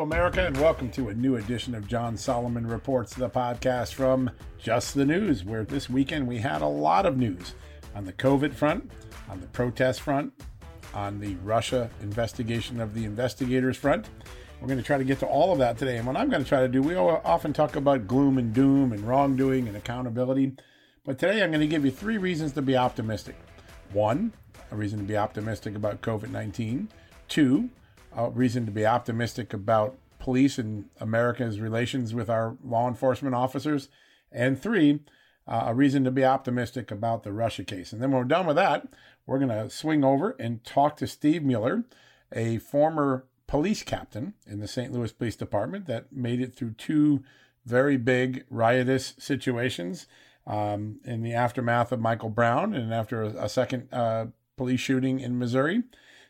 America, and welcome to a new edition of John Solomon Reports, the podcast from Just the News, where this weekend we had a lot of news on the COVID front, on the protest front, on the Russia investigation of the investigators front. We're going to try to get to all of that today. And what I'm going to try to do, we often talk about gloom and doom and wrongdoing and accountability. But today I'm going to give you three reasons to be optimistic. One, a reason to be optimistic about COVID 19. Two, a reason to be optimistic about police and America's relations with our law enforcement officers. And three, uh, a reason to be optimistic about the Russia case. And then when we're done with that, we're going to swing over and talk to Steve Miller, a former police captain in the St. Louis Police Department that made it through two very big riotous situations um, in the aftermath of Michael Brown and after a, a second uh, police shooting in Missouri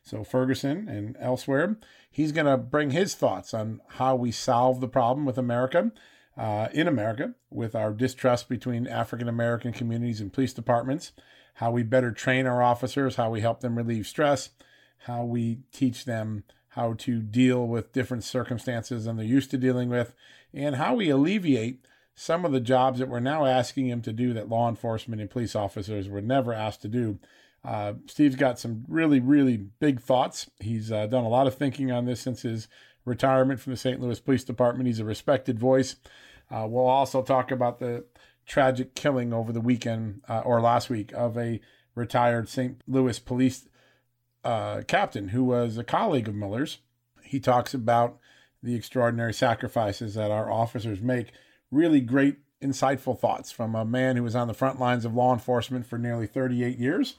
so Ferguson and elsewhere. He's going to bring his thoughts on how we solve the problem with America, uh, in America, with our distrust between African American communities and police departments, how we better train our officers, how we help them relieve stress, how we teach them how to deal with different circumstances than they're used to dealing with, and how we alleviate some of the jobs that we're now asking them to do that law enforcement and police officers were never asked to do uh, Steve's got some really, really big thoughts. He's uh, done a lot of thinking on this since his retirement from the St. Louis Police Department. He's a respected voice. Uh, we'll also talk about the tragic killing over the weekend uh, or last week of a retired St. Louis police uh, captain who was a colleague of Miller's. He talks about the extraordinary sacrifices that our officers make. Really great, insightful thoughts from a man who was on the front lines of law enforcement for nearly 38 years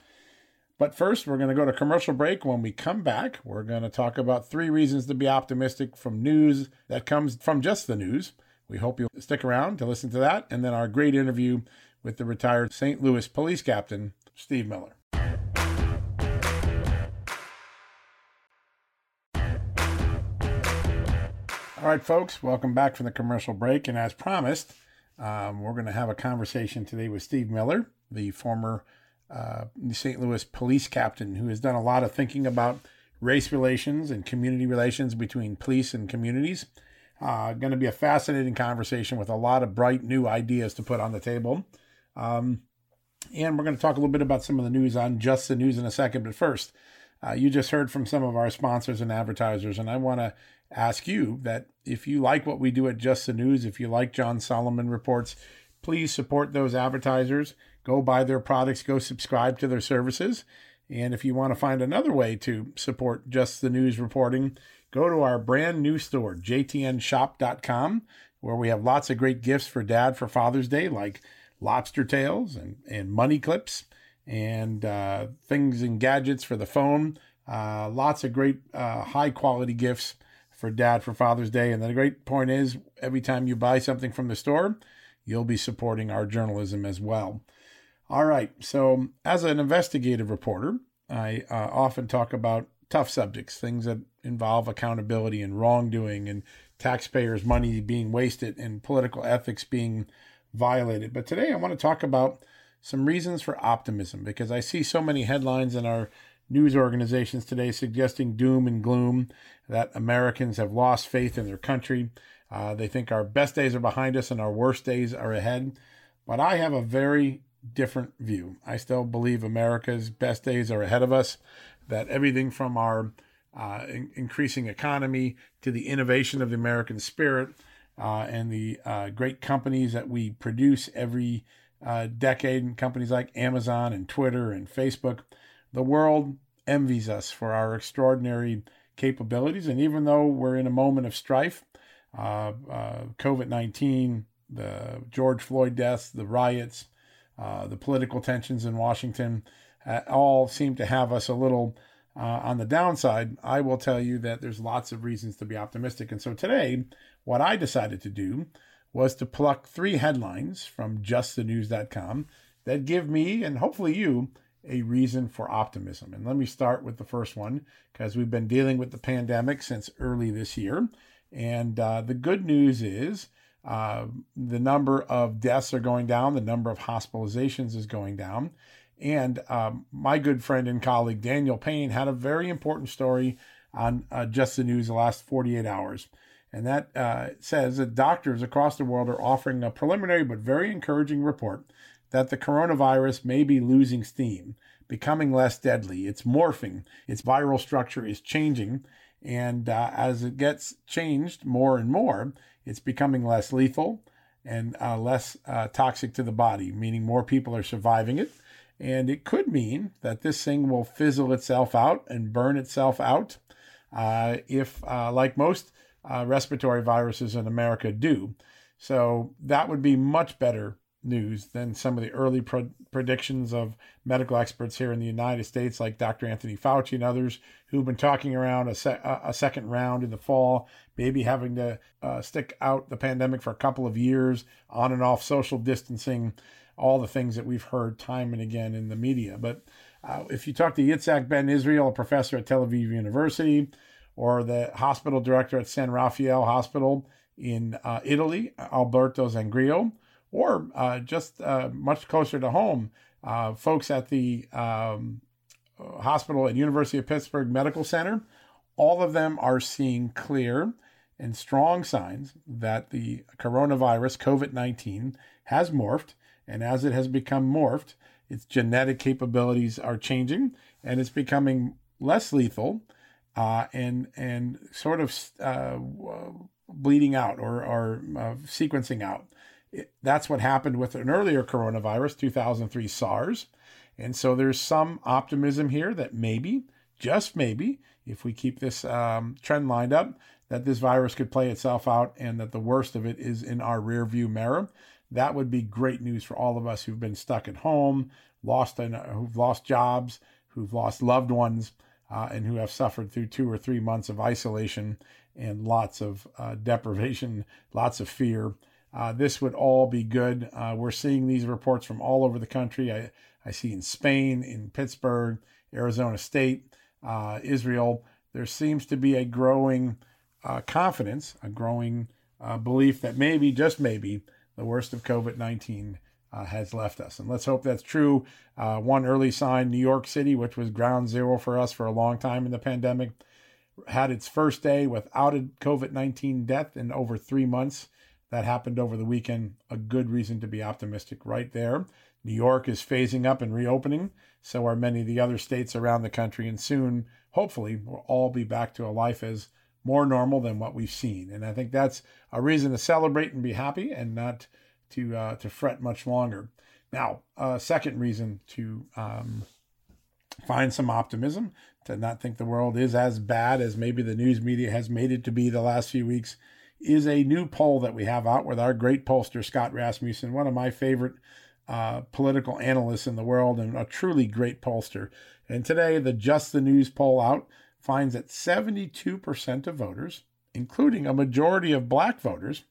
but first, we're going to go to commercial break. When we come back, we're going to talk about three reasons to be optimistic from news that comes from just the news. We hope you'll stick around to listen to that. And then our great interview with the retired St. Louis police captain, Steve Miller. All right, folks, welcome back from the commercial break. And as promised, um, we're going to have a conversation today with Steve Miller, the former uh, St. Louis police captain who has done a lot of thinking about race relations and community relations between police and communities. Uh, going to be a fascinating conversation with a lot of bright new ideas to put on the table. Um, and we're going to talk a little bit about some of the news on just the news in a second. But first, uh, you just heard from some of our sponsors and advertisers, and I want to ask you that if you like what we do at Just the News, if you like John Solomon reports, please support those advertisers go buy their products, go subscribe to their services. And if you want to find another way to support just the news reporting, go to our brand new store, jtnshop.com, where we have lots of great gifts for dad for Father's Day, like lobster tails and, and money clips and uh, things and gadgets for the phone. Uh, lots of great uh, high quality gifts for dad for Father's Day. And the great point is, every time you buy something from the store, you'll be supporting our journalism as well. All right. So, as an investigative reporter, I uh, often talk about tough subjects, things that involve accountability and wrongdoing and taxpayers' money being wasted and political ethics being violated. But today I want to talk about some reasons for optimism because I see so many headlines in our news organizations today suggesting doom and gloom that Americans have lost faith in their country. Uh, they think our best days are behind us and our worst days are ahead. But I have a very different view. I still believe America's best days are ahead of us, that everything from our uh, in- increasing economy to the innovation of the American spirit uh, and the uh, great companies that we produce every uh, decade, and companies like Amazon and Twitter and Facebook, the world envies us for our extraordinary capabilities. And even though we're in a moment of strife, uh, uh, COVID 19, the George Floyd deaths, the riots, uh, the political tensions in Washington uh, all seem to have us a little uh, on the downside. I will tell you that there's lots of reasons to be optimistic. And so today, what I decided to do was to pluck three headlines from justthenews.com that give me and hopefully you a reason for optimism. And let me start with the first one because we've been dealing with the pandemic since early this year. And uh, the good news is uh, the number of deaths are going down, the number of hospitalizations is going down. And um, my good friend and colleague Daniel Payne had a very important story on uh, Just the News the last 48 hours. And that uh, says that doctors across the world are offering a preliminary but very encouraging report that the coronavirus may be losing steam, becoming less deadly. It's morphing, its viral structure is changing. And uh, as it gets changed more and more, it's becoming less lethal and uh, less uh, toxic to the body, meaning more people are surviving it. And it could mean that this thing will fizzle itself out and burn itself out uh, if, uh, like most uh, respiratory viruses in America, do. So that would be much better news than some of the early pro- predictions of medical experts here in the United States, like Dr. Anthony Fauci and others, who've been talking around a, se- a second round in the fall, maybe having to uh, stick out the pandemic for a couple of years, on and off social distancing, all the things that we've heard time and again in the media. But uh, if you talk to Yitzhak Ben Israel, a professor at Tel Aviv University, or the hospital director at San Raffaele Hospital in uh, Italy, Alberto Zangrillo, or uh, just uh, much closer to home, uh, folks at the um, hospital at University of Pittsburgh Medical Center, all of them are seeing clear and strong signs that the coronavirus, COVID 19, has morphed. And as it has become morphed, its genetic capabilities are changing and it's becoming less lethal uh, and, and sort of uh, bleeding out or, or uh, sequencing out that's what happened with an earlier coronavirus, 2003 SARS. And so there's some optimism here that maybe, just maybe, if we keep this um, trend lined up, that this virus could play itself out and that the worst of it is in our rear view mirror. That would be great news for all of us who've been stuck at home, lost uh, who've lost jobs, who've lost loved ones, uh, and who have suffered through two or three months of isolation and lots of uh, deprivation, lots of fear, uh, this would all be good. Uh, we're seeing these reports from all over the country. I, I see in Spain, in Pittsburgh, Arizona State, uh, Israel. There seems to be a growing uh, confidence, a growing uh, belief that maybe, just maybe, the worst of COVID 19 uh, has left us. And let's hope that's true. one early sign New York City, which was ground zero for us for a long time in the pandemic, had its first day without a COVID 19 death in over three months. That happened over the weekend. A good reason to be optimistic right there. New York is phasing up and reopening. So are many of the other states around the country. And soon, hopefully, we'll all be back to a life as more normal than what we've seen. And I think that's a reason to celebrate and be happy and not to, uh, to fret much longer. Now, a second reason to um, find some optimism, to not think the world is as bad as maybe the news media has made it to be the last few weeks is a new poll that we have out with our great pollster, Scott Rasmussen, one of my favorite uh, political analysts in the world and a truly great pollster. And today, the Just the News poll out finds that 72% of voters, including a majority of black voters,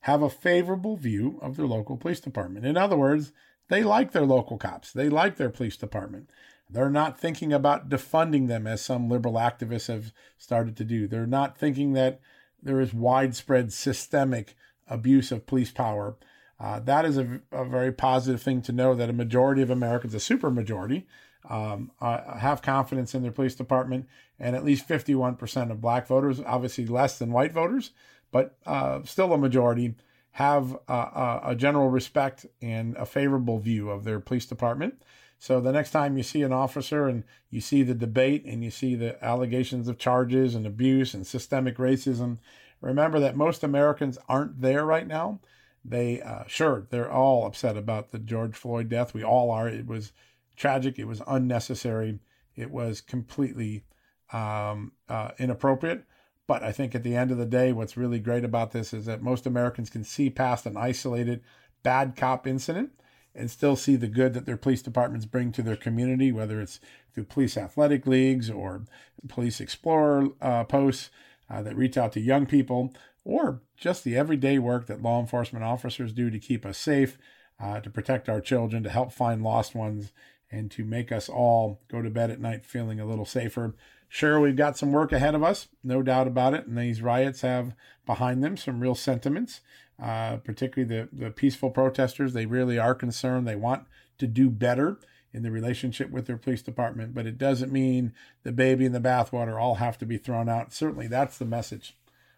have a favorable view of their local police department. In other words, they like their local cops, they like their police department. They're not thinking about defunding them as some liberal activists have started to do. They're not thinking that there is widespread systemic abuse of police power. Uh, that is a, a, very positive thing to know that a majority of Americans, a super majority, um, uh, have confidence in their police department, and at least 51% of black voters, obviously less than white voters, but uh, still a majority, have a general respect and a favorable view of their police department. So the next time you see an officer and you see the debate and you see the allegations of charges and abuse and systemic racism, remember that most Americans aren't there right now. They, uh, sure, they're all upset about the George Floyd death. We all are. It was tragic. It was unnecessary. It was completely um, uh, inappropriate. But I think at the end of the day, what's really great about this is that most Americans can see past an isolated bad cop incident and still see the good that their police departments bring to their community, whether it's through police athletic leagues or police explorer uh, posts uh, that reach out to young people, or just the everyday work that law enforcement officers do to keep us safe, uh, to protect our children, to help find lost ones, and to make us all go to bed at night feeling a little safer. Sure, we've got some work ahead of us, no doubt about it. And these riots have behind them some real sentiments, uh, particularly the, the peaceful protesters. They really are concerned. They want to do better in the relationship with their police department, but it doesn't mean the baby and the bathwater all have to be thrown out. Certainly, that's the message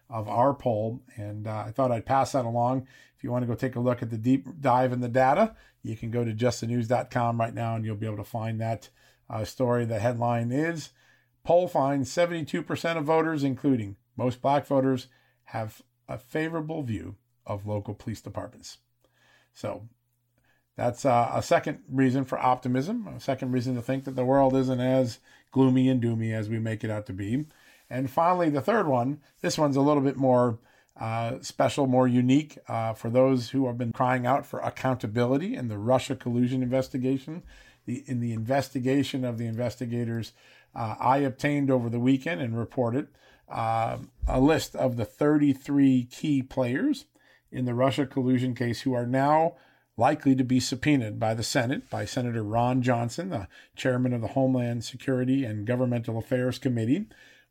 of our poll. And uh, I thought I'd pass that along. If you want to go take a look at the deep dive in the data, you can go to justthenews.com right now and you'll be able to find that uh, story. The headline is Poll finds 72% of voters, including most black voters, have a favorable view of local police departments. So that's uh, a second reason for optimism, a second reason to think that the world isn't as gloomy and doomy as we make it out to be. And finally, the third one, this one's a little bit more uh, special, more unique uh, for those who have been crying out for accountability in the Russia collusion investigation. The, in the investigation of the investigators uh, I obtained over the weekend and reported uh, a list of the 33 key players in the Russia collusion case who are now likely to be subpoenaed by the Senate, by Senator Ron Johnson, the chairman of the Homeland Security and Governmental Affairs Committee.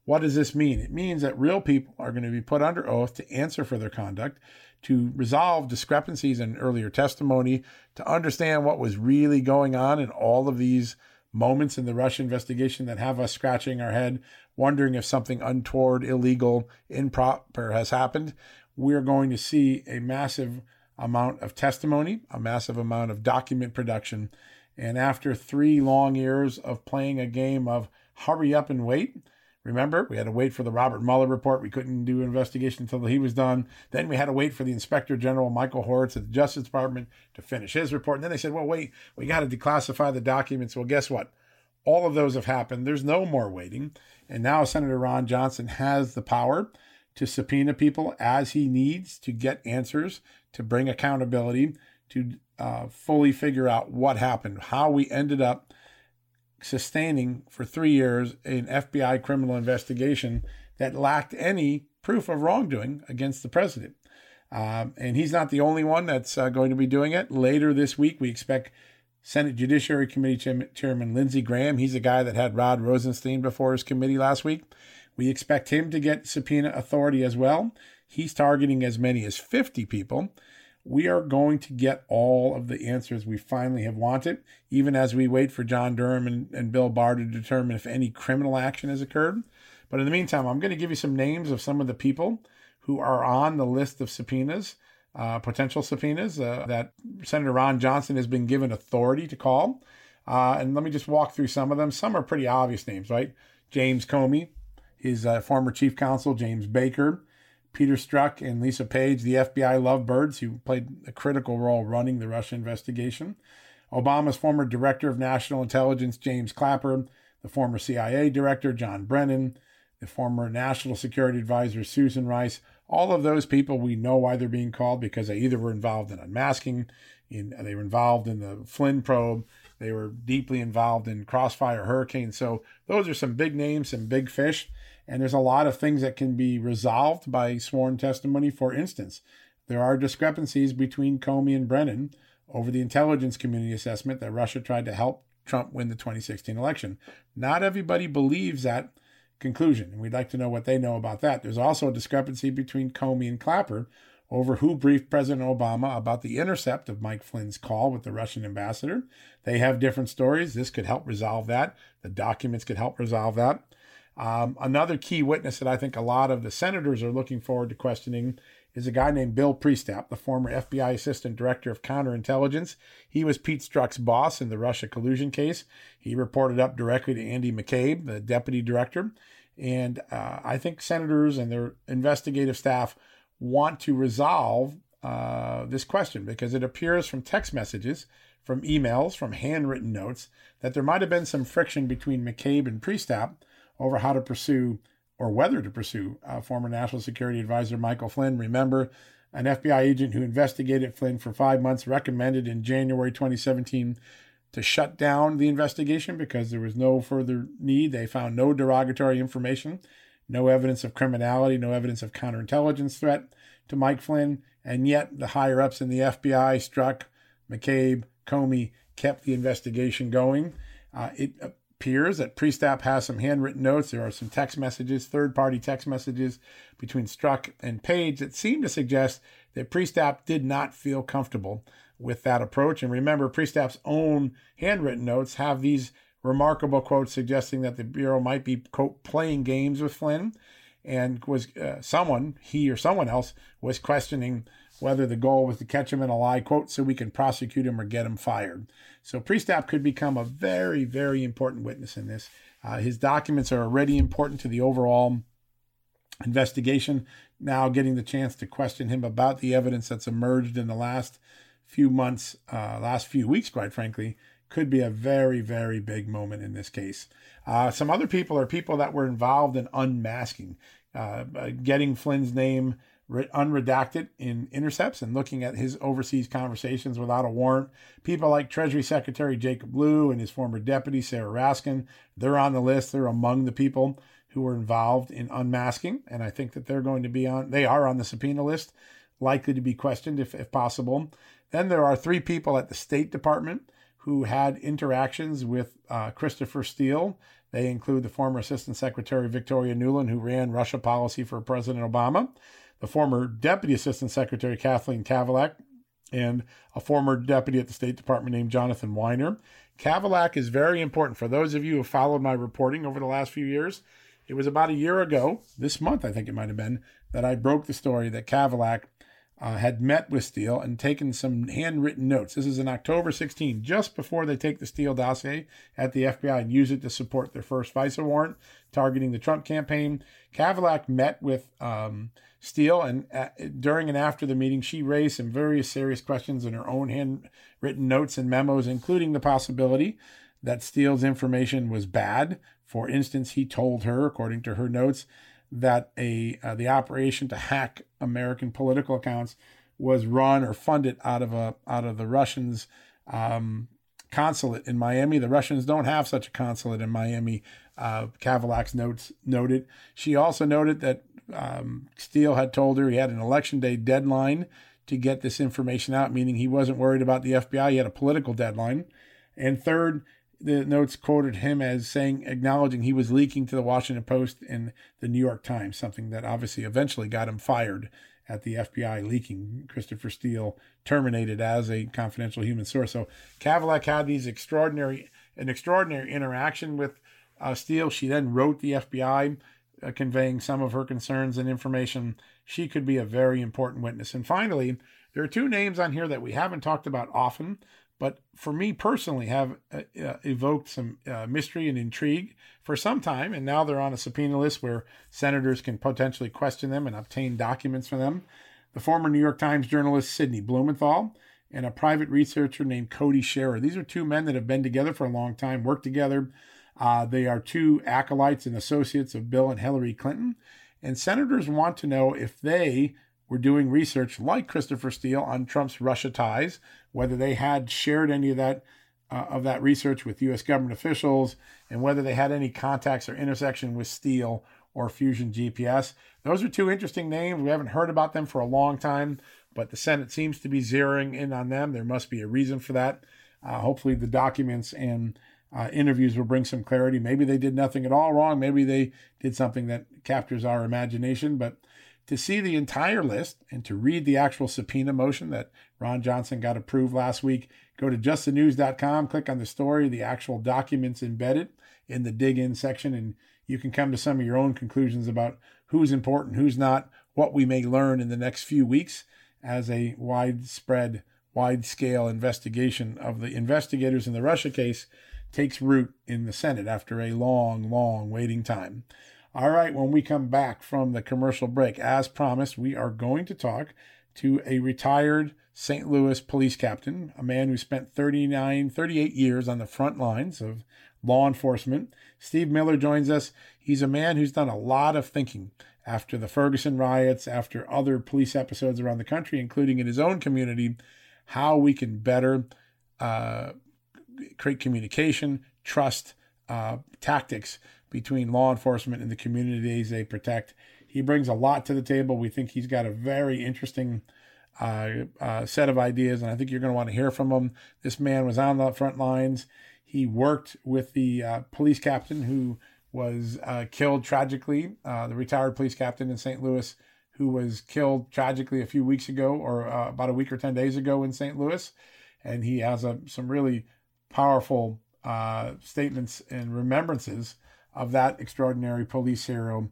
What does this mean? It means that real people are going to be put under oath to answer for their conduct, to resolve discrepancies in earlier testimony, to understand what was really going on in all of these moments in the Russia investigation that have us scratching our head, wondering if something untoward, illegal, improper has happened. We're going to see a massive amount of testimony, a massive amount of document production. And after three long years of playing a game of hurry up and wait, Remember, we had to wait for the Robert Mueller report. We couldn't do investigation until he was done. Then we had to wait for the Inspector General, Michael Horowitz at the Justice Department, to finish his report. And then they said, well, wait, we got to declassify the documents. Well, guess what? All of those have happened. There's no more waiting. And now Senator Ron Johnson has the power to subpoena people as he needs to get answers, to bring accountability, to uh, fully figure out what happened, how we ended up sustaining for three years an FBI criminal investigation that lacked any proof of wrongdoing against the president. Um, and he's not the only one that's uh, going to be doing it. Later this week, we expect Senate Judiciary Committee Chairman Lindsey Graham. He's a guy that had Rod Rosenstein before his committee last week. We expect him to get subpoena authority as well. He's targeting as many as 50 people we are going to get all of the answers we finally have wanted, even as we wait for John Durham and, and Bill Barr to determine if any criminal action has occurred. But in the meantime, I'm going to give you some names of some of the people who are on the list of subpoenas, uh, potential subpoenas uh, that Senator Ron Johnson has been given authority to call. Uh, and let me just walk through some of them. Some are pretty obvious names, right? James Comey, his uh, former chief counsel, James Baker, Peter Strzok and Lisa Page, the FBI lovebirds who played a critical role running the Russia investigation. Obama's former director of national intelligence, James Clapper, the former CIA director, John Brennan, the former national security advisor, Susan Rice. All of those people, we know why they're being called because they either were involved in unmasking, in, they were involved in the Flynn probe, they were deeply involved in Crossfire Hurricane. So those are some big names, some big fish. And there's a lot of things that can be resolved by sworn testimony. For instance, there are discrepancies between Comey and Brennan over the intelligence community assessment that Russia tried to help Trump win the 2016 election. Not everybody believes that conclusion, and we'd like to know what they know about that. There's also a discrepancy between Comey and Clapper over who briefed President Obama about the intercept of Mike Flynn's call with the Russian ambassador. They have different stories. This could help resolve that. The documents could help resolve that. Um, another key witness that I think a lot of the senators are looking forward to questioning is a guy named Bill Priestap, the former FBI Assistant Director of Counterintelligence. He was Pete Strzok's boss in the Russia collusion case. He reported up directly to Andy McCabe, the Deputy Director. And uh, I think senators and their investigative staff want to resolve uh, this question because it appears from text messages, from emails, from handwritten notes that there might have been some friction between McCabe and Priestap over how to pursue or whether to pursue uh, former National Security Advisor Michael Flynn. Remember, an FBI agent who investigated Flynn for five months recommended in January 2017 to shut down the investigation because there was no further need. They found no derogatory information, no evidence of criminality, no evidence of counterintelligence threat to Mike Flynn. And yet, the higher ups in the FBI, Strzok, McCabe, Comey, kept the investigation going. Uh, it appears that Priestap has some handwritten notes. There are some text messages, third party text messages between Strzok and Page that seem to suggest that Priestap did not feel comfortable with that approach. And remember, Priestap's own handwritten notes have these remarkable quotes suggesting that the Bureau might be, quote, playing games with Flynn. And was uh, someone, he or someone else, was questioning whether the goal was to catch him in a lie, quote, so we can prosecute him or get him fired. So Priestap could become a very, very important witness in this. Uh, his documents are already important to the overall investigation. Now, getting the chance to question him about the evidence that's emerged in the last few months, uh, last few weeks, quite frankly, could be a very, very big moment in this case. Uh, some other people are people that were involved in unmasking, uh, uh getting Flynn's name unredacted in intercepts and looking at his overseas conversations without a warrant. People like Treasury Secretary Jacob Lew and his former deputy Sarah Raskin, they're on the list. They're among the people who were involved in unmasking, and I think that they're going to be on. They are on the subpoena list, likely to be questioned if, if possible. Then there are three people at the State Department who had interactions with uh, Christopher Steele. They include the former Assistant Secretary Victoria Nuland, who ran Russia policy for President Obama the former Deputy Assistant Secretary Kathleen Kavalec, and a former deputy at the State Department named Jonathan Winer. Kavalec is very important for those of you who followed my reporting over the last few years. It was about a year ago, this month I think it might have been, that I broke the story that Kavalec uh, had met with Steele and taken some handwritten notes. This is in October 16, just before they take the Steele dossier at the FBI and use it to support their first FISA warrant targeting the Trump campaign. Kavalec met with um, Steele, and uh, during and after the meeting, she raised some very serious questions in her own handwritten notes and memos, including the possibility that Steele's information was bad. For instance, he told her, according to her notes, that a uh, the operation to hack American political accounts was run or funded out of a out of the Russians um, consulate in Miami. The Russians don't have such a consulate in Miami. Uh, notes noted. She also noted that um, Steele had told her he had an election day deadline to get this information out, meaning he wasn't worried about the FBI. He had a political deadline. And third, the notes quoted him as saying, acknowledging he was leaking to the Washington Post and the New York Times, something that obviously eventually got him fired at the FBI leaking Christopher Steele terminated as a confidential human source. So Kavalec had these extraordinary, an extraordinary interaction with uh, Steele. She then wrote the FBI uh, conveying some of her concerns and information. She could be a very important witness. And finally, there are two names on here that we haven't talked about often, but for me personally have uh, uh, evoked some uh, mystery and intrigue for some time and now they're on a subpoena list where senators can potentially question them and obtain documents from them. The former new york times journalist sidney blumenthal and a private researcher named cody shearer. These are two men that have been together for a long time worked together. Uh, they are two acolytes and associates of bill and hillary clinton. And senators want to know if they were doing research like Christopher Steele on Trump's Russia ties, whether they had shared any of that uh, of that research with U.S. government officials, and whether they had any contacts or intersection with Steele or Fusion GPS. Those are two interesting names. We haven't heard about them for a long time, but the Senate seems to be zeroing in on them. There must be a reason for that. Uh, hopefully, the documents and uh, interviews will bring some clarity. Maybe they did nothing at all wrong. Maybe they did something that captures our imagination, but To see the entire list and to read the actual subpoena motion that Ron Johnson got approved last week, go to justthenews.com, click on the story, the actual documents embedded in the dig in section, and you can come to some of your own conclusions about who's important, who's not, what we may learn in the next few weeks as a widespread, wide scale investigation of the investigators in the Russia case takes root in the Senate after a long, long waiting time. All right, when we come back from the commercial break, as promised, we are going to talk to a retired St. Louis police captain, a man who spent 39, 38 years on the front lines of law enforcement. Steve Miller joins us. He's a man who's done a lot of thinking after the Ferguson riots, after other police episodes around the country, including in his own community, how we can better uh, create communication, trust, uh, tactics between law enforcement and the communities they protect. He brings a lot to the table. We think he's got a very interesting uh, uh, set of ideas, and I think you're going to want to hear from him. This man was on the front lines. He worked with the uh, police captain who was uh, killed tragically, uh, the retired police captain in St. Louis, who was killed tragically a few weeks ago, or about a week or 10 days ago in St. Louis. And he has a, some really powerful statements and remembrances of that extraordinary police hero,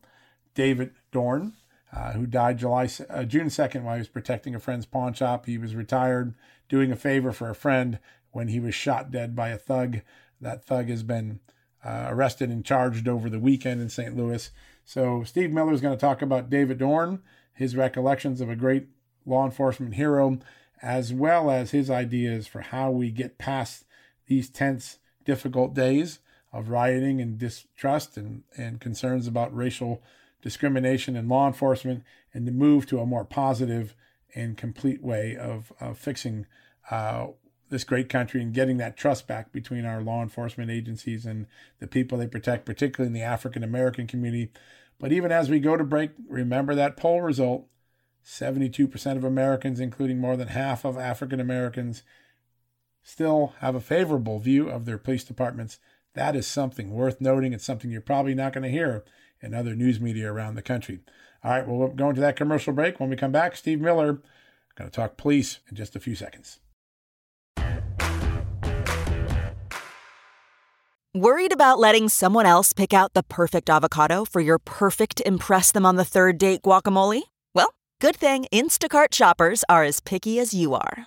David Dorn, uh, who died July uh, June 2nd while he was protecting a friend's pawn shop. He was retired, doing a favor for a friend when he was shot dead by a thug. That thug has been uh, arrested and charged over the weekend in St. Louis. So Steve Miller is going to talk about David Dorn, his recollections of a great law enforcement hero, as well as his ideas for how we get past these tense, difficult days of rioting and distrust and, and concerns about racial discrimination in law enforcement and to move to a more positive and complete way of, of fixing uh, this great country and getting that trust back between our law enforcement agencies and the people they protect, particularly in the African American community. But even as we go to break, remember that poll result 72% of Americans, including more than half of African Americans, still have a favorable view of their police departments. That is something worth noting. It's something you're probably not going to hear in other news media around the country. All right, well, we're going to that commercial break. When we come back, Steve Miller, going to talk police in just a few seconds. Worried about letting someone else pick out the perfect avocado for your perfect Impress Them on the Third Date guacamole? Well, good thing Instacart shoppers are as picky as you are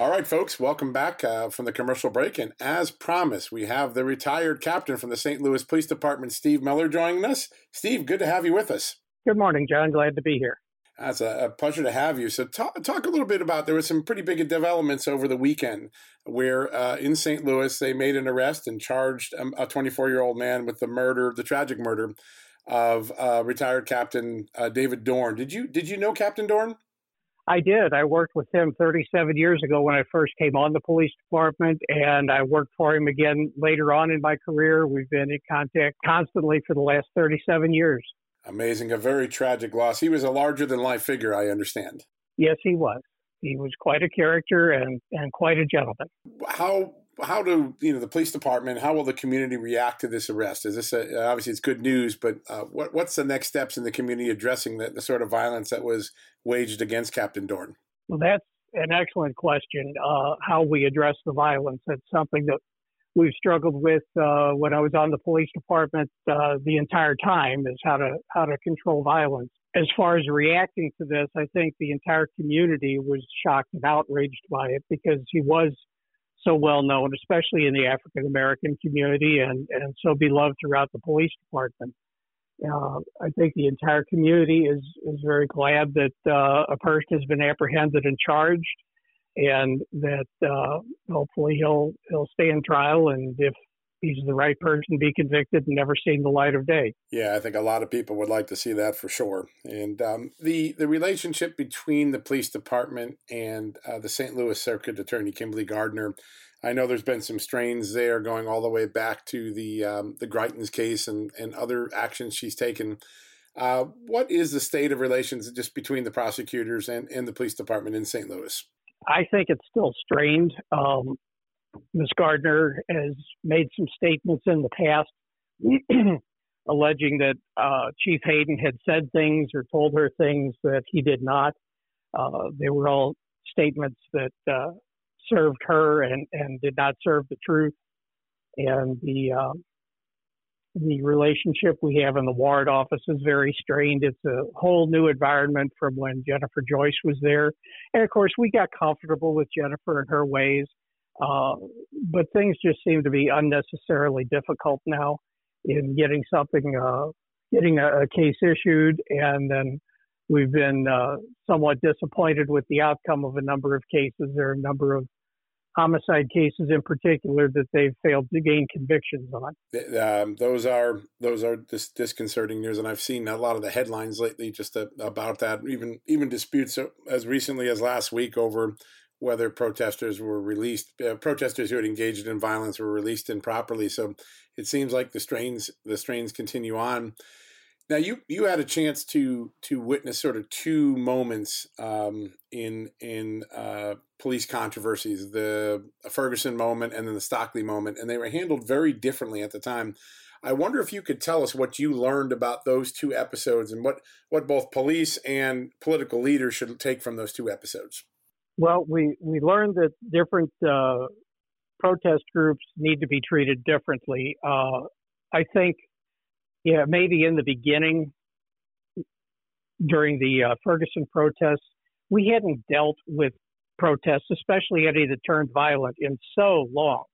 All right, folks, welcome back uh, from the commercial break. And as promised, we have the retired captain from the St. Louis Police Department, Steve Miller, joining us. Steve, good to have you with us. Good morning, John. Glad to be here. It's a, a, pleasure to have you. So, talk, talk a little bit about there was some pretty big developments over the weekend where uh, in St. Louis they made an arrest and charged a 24 year old man with the murder, the tragic murder of uh, retired Captain uh, David Dorn. Did you did you know Captain Dorn? I did. I worked with him 37 years ago when I first came on the police department, and I worked for him again later on in my career. We've been in contact constantly for the last 37 years. Amazing. A very tragic loss. He was a larger than life figure, I understand. Yes, he was. He was quite a character and, and quite a gentleman. How how do you know the police department? How will the community react to this arrest? Is this a, obviously it's good news, but uh, what what's the next steps in the community addressing the, the sort of violence that was waged against Captain Dorn? Well, that's an excellent question. Uh, how we address the violence? That's something that we've struggled with uh, when I was on the police department uh, the entire time. Is how to how to control violence. As far as reacting to this, I think the entire community was shocked and outraged by it because he was so well known, especially in the African American community, and and so beloved throughout the police department. Uh, I think the entire community is is very glad that uh, a person has been apprehended and charged, and that uh, hopefully he'll he'll stay in trial. And if he's the right person to be convicted and never seen the light of day. Yeah, I think a lot of people would like to see that for sure. And um, the the relationship between the police department and uh, the St. Louis Circuit Attorney Kimberly Gardner. I know there's been some strains there going all the way back to the um, the Greitens case and, and other actions she's taken. Uh, what is the state of relations just between the prosecutors and, and the police department in St. Louis? I think it's still strained. Um, Ms. Gardner has made some statements in the past alleging that uh, Chief Hayden had said things or told her things that he did not. Uh, they were all statements that uh, served her and, and did not serve the truth. And the uh, the relationship we have in the Ward office is very strained. It's a whole new environment from when Jennifer Joyce was there. And of course, we got comfortable with Jennifer and her ways. Uh, but things just seem to be unnecessarily difficult now in getting something, uh, getting a, a, case issued. And then we've been uh, somewhat disappointed with the outcome of a number of cases. There are a number of homicide cases in particular that they've failed to gain convictions on. Um, those are those are dis- disconcerting news, and I've seen a lot of the headlines lately just a, about that. Even even disputes as recently as last week over whether protesters were released, uh, protesters who had engaged in violence were released improperly. So it seems like the strains the strains continue on. Now you you had a chance to to witness sort of two moments um, in in uh, police controversies: the Ferguson moment and then the Stockley moment, and they were handled very differently at the time. I wonder if you could tell us what you learned about those two episodes and what what both police and political leaders should take from those two episodes. Well, we we learned that different uh, protest groups need to be treated differently. Uh, I think yeah, maybe in the beginning during the uh, Ferguson protests, we hadn't dealt with protests, especially any that turned violent, in so long.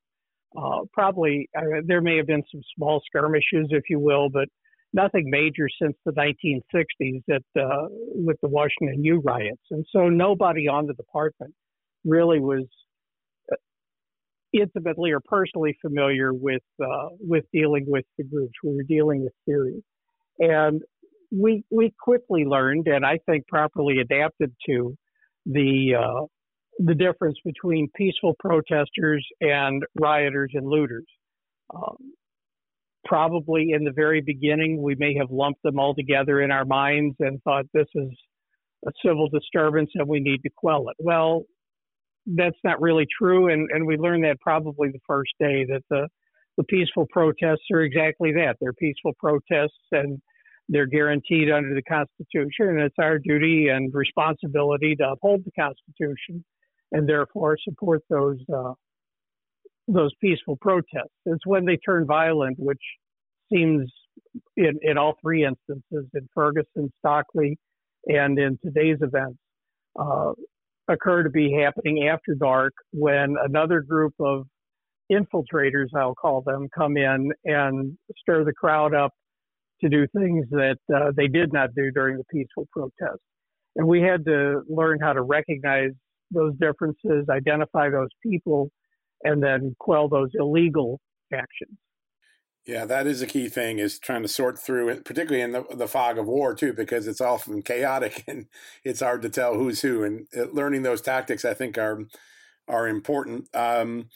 Uh, probably uh, there may have been some small skirmishes, if you will, but nothing major since the 1960s at, uh, with the Washington U riots. And so nobody on the department really was intimately or personally familiar with uh, with dealing with the groups. We were dealing with theory, and we we quickly learned, and I think properly adapted to the uh, the difference between peaceful protesters and rioters and looters. Um, probably in the very beginning, we may have lumped them all together in our minds and thought this is a civil disturbance and we need to quell it. Well, that's not really true, and and we learned that probably the first day that the the peaceful protests are exactly that. They're peaceful protests, and they're guaranteed under the Constitution, and it's our duty and responsibility to uphold the Constitution, and therefore support those uh, those peaceful protests. It's when they turn violent, which seems in in all three instances, in Ferguson, Stockley, and in today's events, uh, occur to be happening after dark when another group of infiltrators, I'll call them, come in and stir the crowd up to do things that uh, they did not do during the peaceful protest. And we had to learn how to recognize those differences, identify those people, and then quell those illegal actions. Yeah, that is a key thing is trying to sort through it, particularly in the, the fog of war too, because it's often chaotic and it's hard to tell who's who. And learning those tactics, I think, are are important. Um,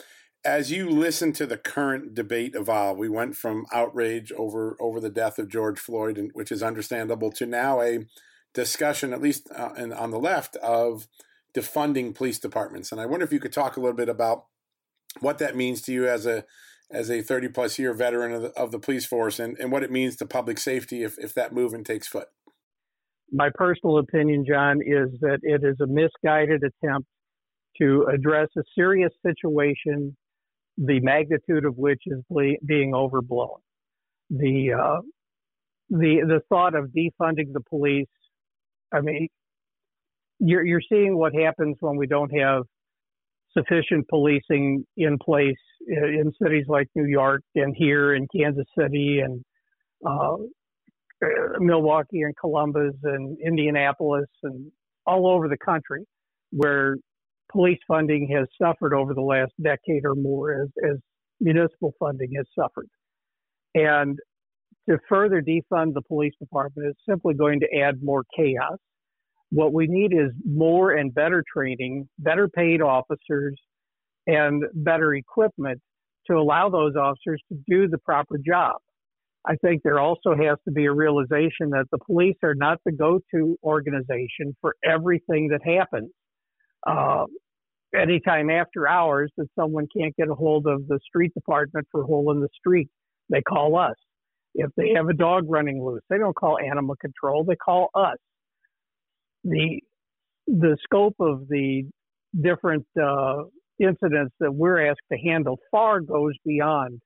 as you listen to the current debate evolve, we went from outrage over over the death of George Floyd, and, which is understandable, to now a discussion, at least uh, in, on the left, of defunding police departments. And I wonder if you could talk a little bit about what that means to you as a as a 30 plus year veteran of the, of the police force and, and what it means to public safety if, if that movement takes foot. My personal opinion, John, is that it is a misguided attempt to address a serious situation, the magnitude of which is ble- being overblown. The, uh, the, the thought of defunding the police, I mean, you're, you're seeing what happens when we don't have sufficient policing in place in cities like New York and here in Kansas City and uh, Milwaukee and Columbus and Indianapolis and all over the country, where police funding has suffered over the last decade or more as, as municipal funding has suffered. And to further defund the police department is simply going to add more chaos. What we need is more and better training, better paid officers, and better equipment to allow those officers to do the proper job. I think there also has to be a realization that the police are not the go to organization for everything that happens. Uh, anytime after hours that someone can't get a hold of the street department for hole in the street, they call us. If they have a dog running loose, they don't call animal control, they call us. The the scope of the different uh, incidents that we're asked to handle far goes beyond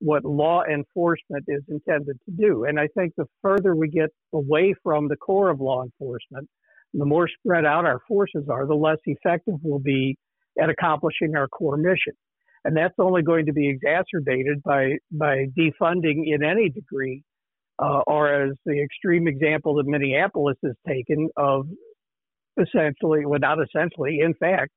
what law enforcement is intended to do. And I think the further we get away from the core of law enforcement, the more spread out our forces are, the less effective we'll be at accomplishing our core mission. And that's only going to be exacerbated by, by defunding in any degree, uh, or as the extreme example that Minneapolis has taken of essentially, well, not essentially, in fact,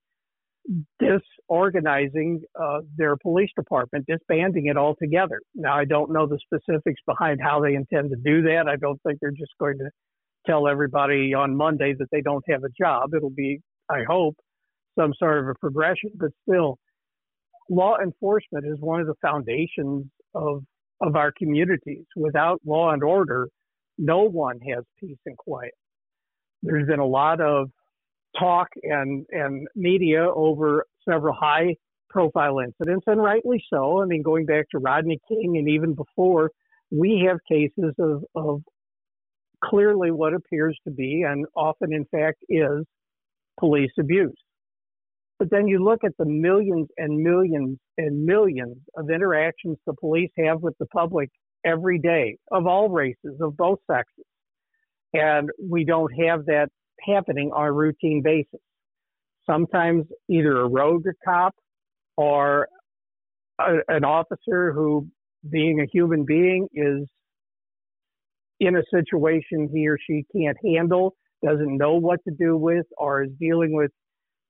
disorganizing uh, their police department, disbanding it altogether. Now, I don't know the specifics behind how they intend to do that. I don't think they're just going to tell everybody on Monday that they don't have a job. It'll be, I hope, some sort of a progression, but still, law enforcement is one of the foundations of of our communities. Without law and order, no one has peace and quiet. There's been a lot of talk and and media over several high profile incidents, and rightly so. I mean, going back to Rodney King and even before, we have cases of, of clearly what appears to be, and often in fact is, police abuse. But then you look at the millions and millions and millions of interactions the police have with the public every day of all races, of both sexes. And we don't have that happening on a routine basis. Sometimes either a rogue cop or a, an officer who, being a human being, is in a situation he or she can't handle, doesn't know what to do with, or is dealing with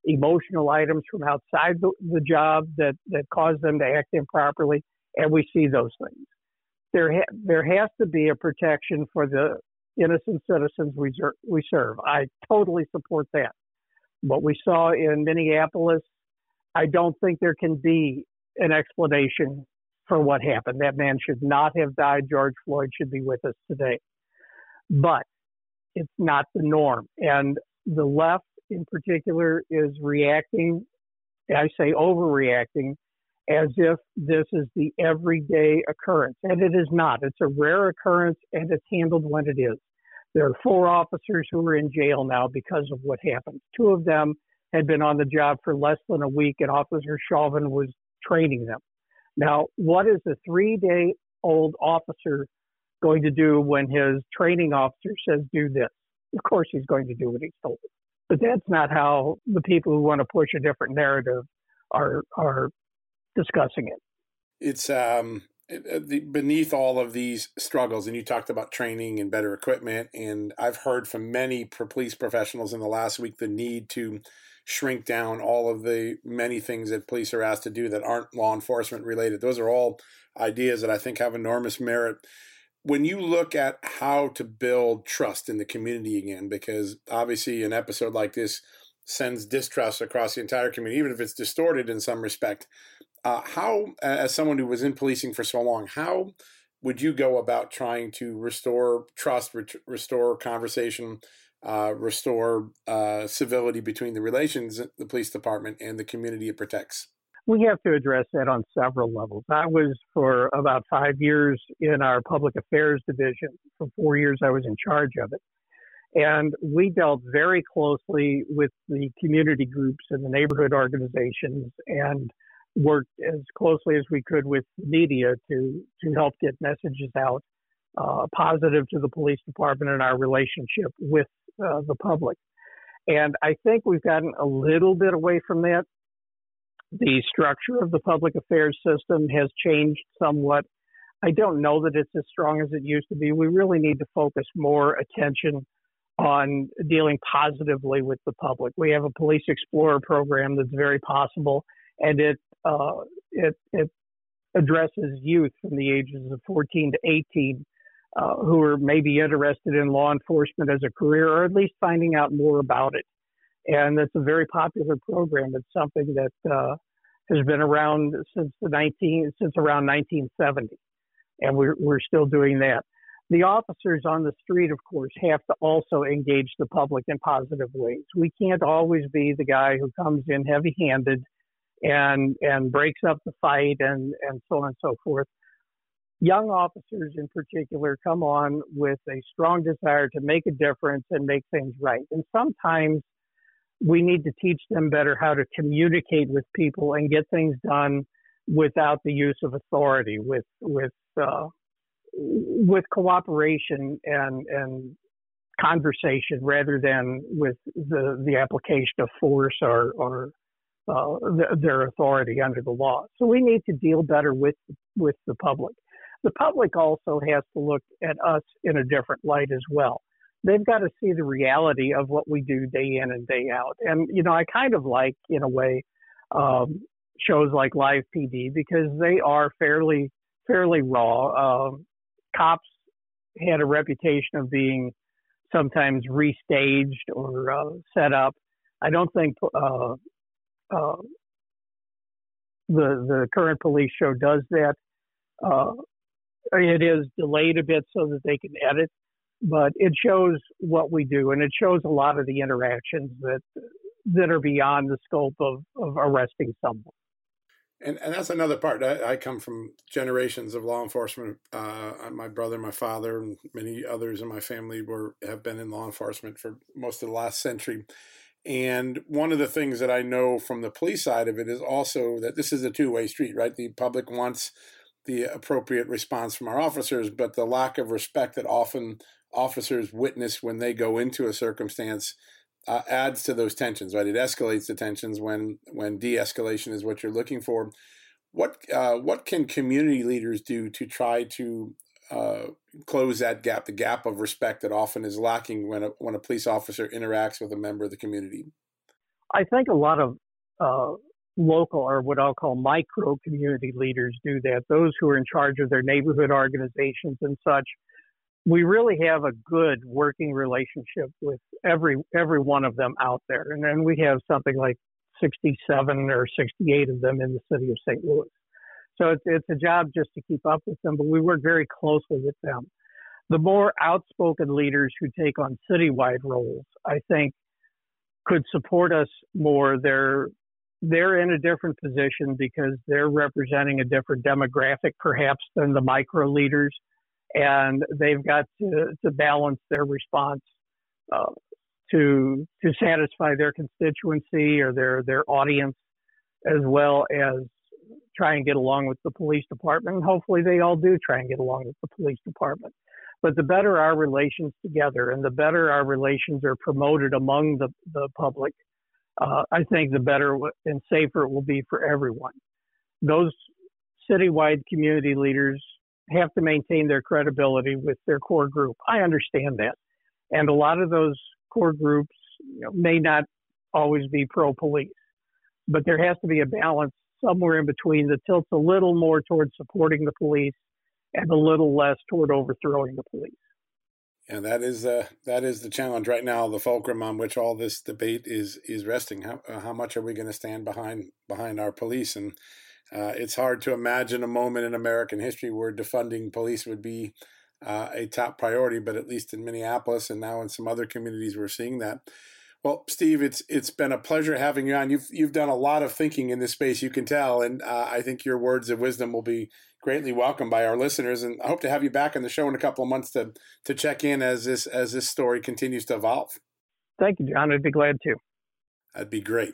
emotional items from outside the, the job that, that cause them to act improperly. And we see those things. There, ha- there has to be a protection for the innocent citizens we, ser- we serve. I totally support that. What we saw in Minneapolis, I don't think there can be an explanation for what happened. That man should not have died. George Floyd should be with us today. But it's not the norm. And the left in particular is reacting, I say overreacting, as if this is the everyday occurrence. And it is not. It's a rare occurrence and it's handled when it is. There are four officers who are in jail now because of what happened. Two of them had been on the job for less than a week, and Officer Chauvin was training them. Now, what is a three day old officer going to do when his training officer says, do this? Of course, he's going to do what he's told. But that's not how the people who want to push a different narrative are, are discussing it. It's um, uh, beneath all of these struggles, and you talked about training and better equipment, and I've heard from many police professionals in the last week the need to shrink down all of the many things that police are asked to do that aren't law enforcement related. Those are all ideas that I think have enormous merit. When you look at how to build trust in the community again, because obviously an episode like this sends distrust across the entire community, even if it's distorted in some respect uh, how, as someone who was in policing for so long, how would you go about trying to restore trust, re- restore conversation, uh, restore uh, civility between the relations, the police department, and the community it protects? We have to address that on several levels. I was for about five years in our public affairs division. For four years, I was in charge of it. And we dealt very closely with the community groups and the neighborhood organizations and worked as closely as we could with media to to help get messages out uh, positive to the police department and our relationship with uh, the public. And I think we've gotten a little bit away from that. The structure of the public affairs system has changed somewhat. I don't know that it's as strong as it used to be. We really need to focus more attention on dealing positively with the public. We have a police explorer program that's very possible and it uh, it, it addresses youth from the ages of 14 to 18 uh, who are maybe interested in law enforcement as a career or at least finding out more about it. And it's a very popular program. It's something that uh, has been around since the 19 since around 1970, and we're we're still doing that. The officers on the street, of course, have to also engage the public in positive ways. We can't always be the guy who comes in heavy-handed and and breaks up the fight and and so on and so forth. Young officers, in particular, come on with a strong desire to make a difference and make things right. And sometimes we need to teach them better how to communicate with people and get things done without the use of authority, with with uh, with cooperation and and conversation rather than with the the application of force or or uh, the, their authority under the law. So we need to deal better with with the public. The public also has to look at us in a different light as well they've got to see the reality of what we do day in and day out. And, you know, I kind of like, in a way, um, shows like Live PD because they are fairly, fairly raw. Um, cops had a reputation of being sometimes restaged or uh, set up. I don't think uh, uh, the the current police show does that. Uh, it is delayed a bit so that they can edit but it shows what we do and it shows a lot of the interactions that that are beyond the scope of, of arresting someone. And, and that's another part. I, I come from generations of law enforcement. Uh, my brother, my father, and many others in my family were have been in law enforcement for most of the last century. And one of the things that I know from the police side of it is also that this is a two way street, right? The public wants the appropriate response from our officers, but the lack of respect that often officers witness when they go into a circumstance uh, adds to those tensions, right? It escalates the tensions when when de-escalation is what you're looking for. What uh, what can community leaders do to try to uh, close that gap, the gap of respect that often is lacking when a, when a police officer interacts with a member of the community? I think a lot of uh, local or what I'll call micro community leaders do that. Those who are in charge of their neighborhood organizations and such we really have a good working relationship with every every one of them out there, and then we have something like 67 or 68 of them in the city of St. Louis. So it's it's a job just to keep up with them, but we work very closely with them. The more outspoken leaders who take on citywide roles, I think, could support us more. They're they're in a different position because they're representing a different demographic, perhaps, than the micro leaders and they've got to, to balance their response uh, to to satisfy their constituency or their their audience, as well as try and get along with the police department. And hopefully, they all do try and get along with the police department. But the better our relations together, and the better our relations are promoted among the the public, uh, I think the better and safer it will be for everyone. Those citywide community leaders have to maintain their credibility with their core group. I understand that. And a lot of those core groups you know, may not always be pro police, but there has to be a balance somewhere in between that tilts a little more towards supporting the police and a little less toward overthrowing the police. And that is uh, that is the challenge right now, the fulcrum on which all this debate is is resting. How uh, how much are we going to stand behind behind our police? And uh, it's hard to imagine a moment in American history where defunding police would be uh, a top priority, but at least in Minneapolis and now in some other communities, we're seeing that. Well, Steve, it's it's been a pleasure having you on. You've you've done a lot of thinking in this space, you can tell, and uh, I think your words of wisdom will be greatly welcomed by our listeners. And I hope to have you back on the show in a couple of months to to check in as this as this story continues to evolve. Thank you, John. I'd be glad to. That'd be great.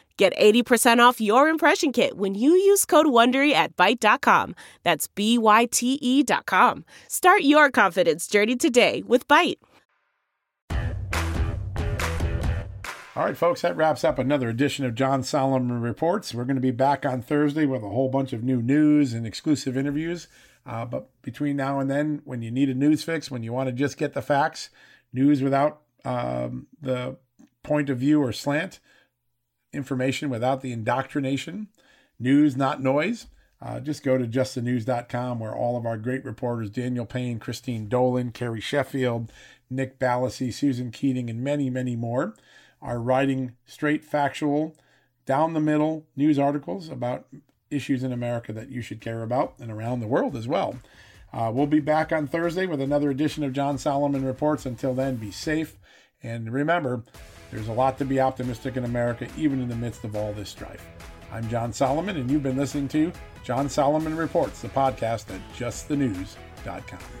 Get 80% off your impression kit when you use code WONDERY at Byte.com. That's B-Y-T-E dot com. Start your confidence journey today with Byte. All right, folks, that wraps up another edition of John Solomon Reports. We're going to be back on Thursday with a whole bunch of new news and exclusive interviews. Uh, but between now and then, when you need a news fix, when you want to just get the facts, news without um, the point of view or slant, information without the indoctrination, news, not noise, uh, just go to justthenews.com where all of our great reporters, Daniel Payne, Christine Dolan, Carrie Sheffield, Nick Ballasy, Susan Keating, and many, many more, are writing straight, factual, down the middle news articles about issues in America that you should care about and around the world as well. Uh, we'll be back on Thursday with another edition of John Solomon Reports. Until then, be safe. And remember, there's a lot to be optimistic in America, even in the midst of all this strife. I'm John Solomon, and you've been listening to John Solomon Reports, the podcast at justthenews.com.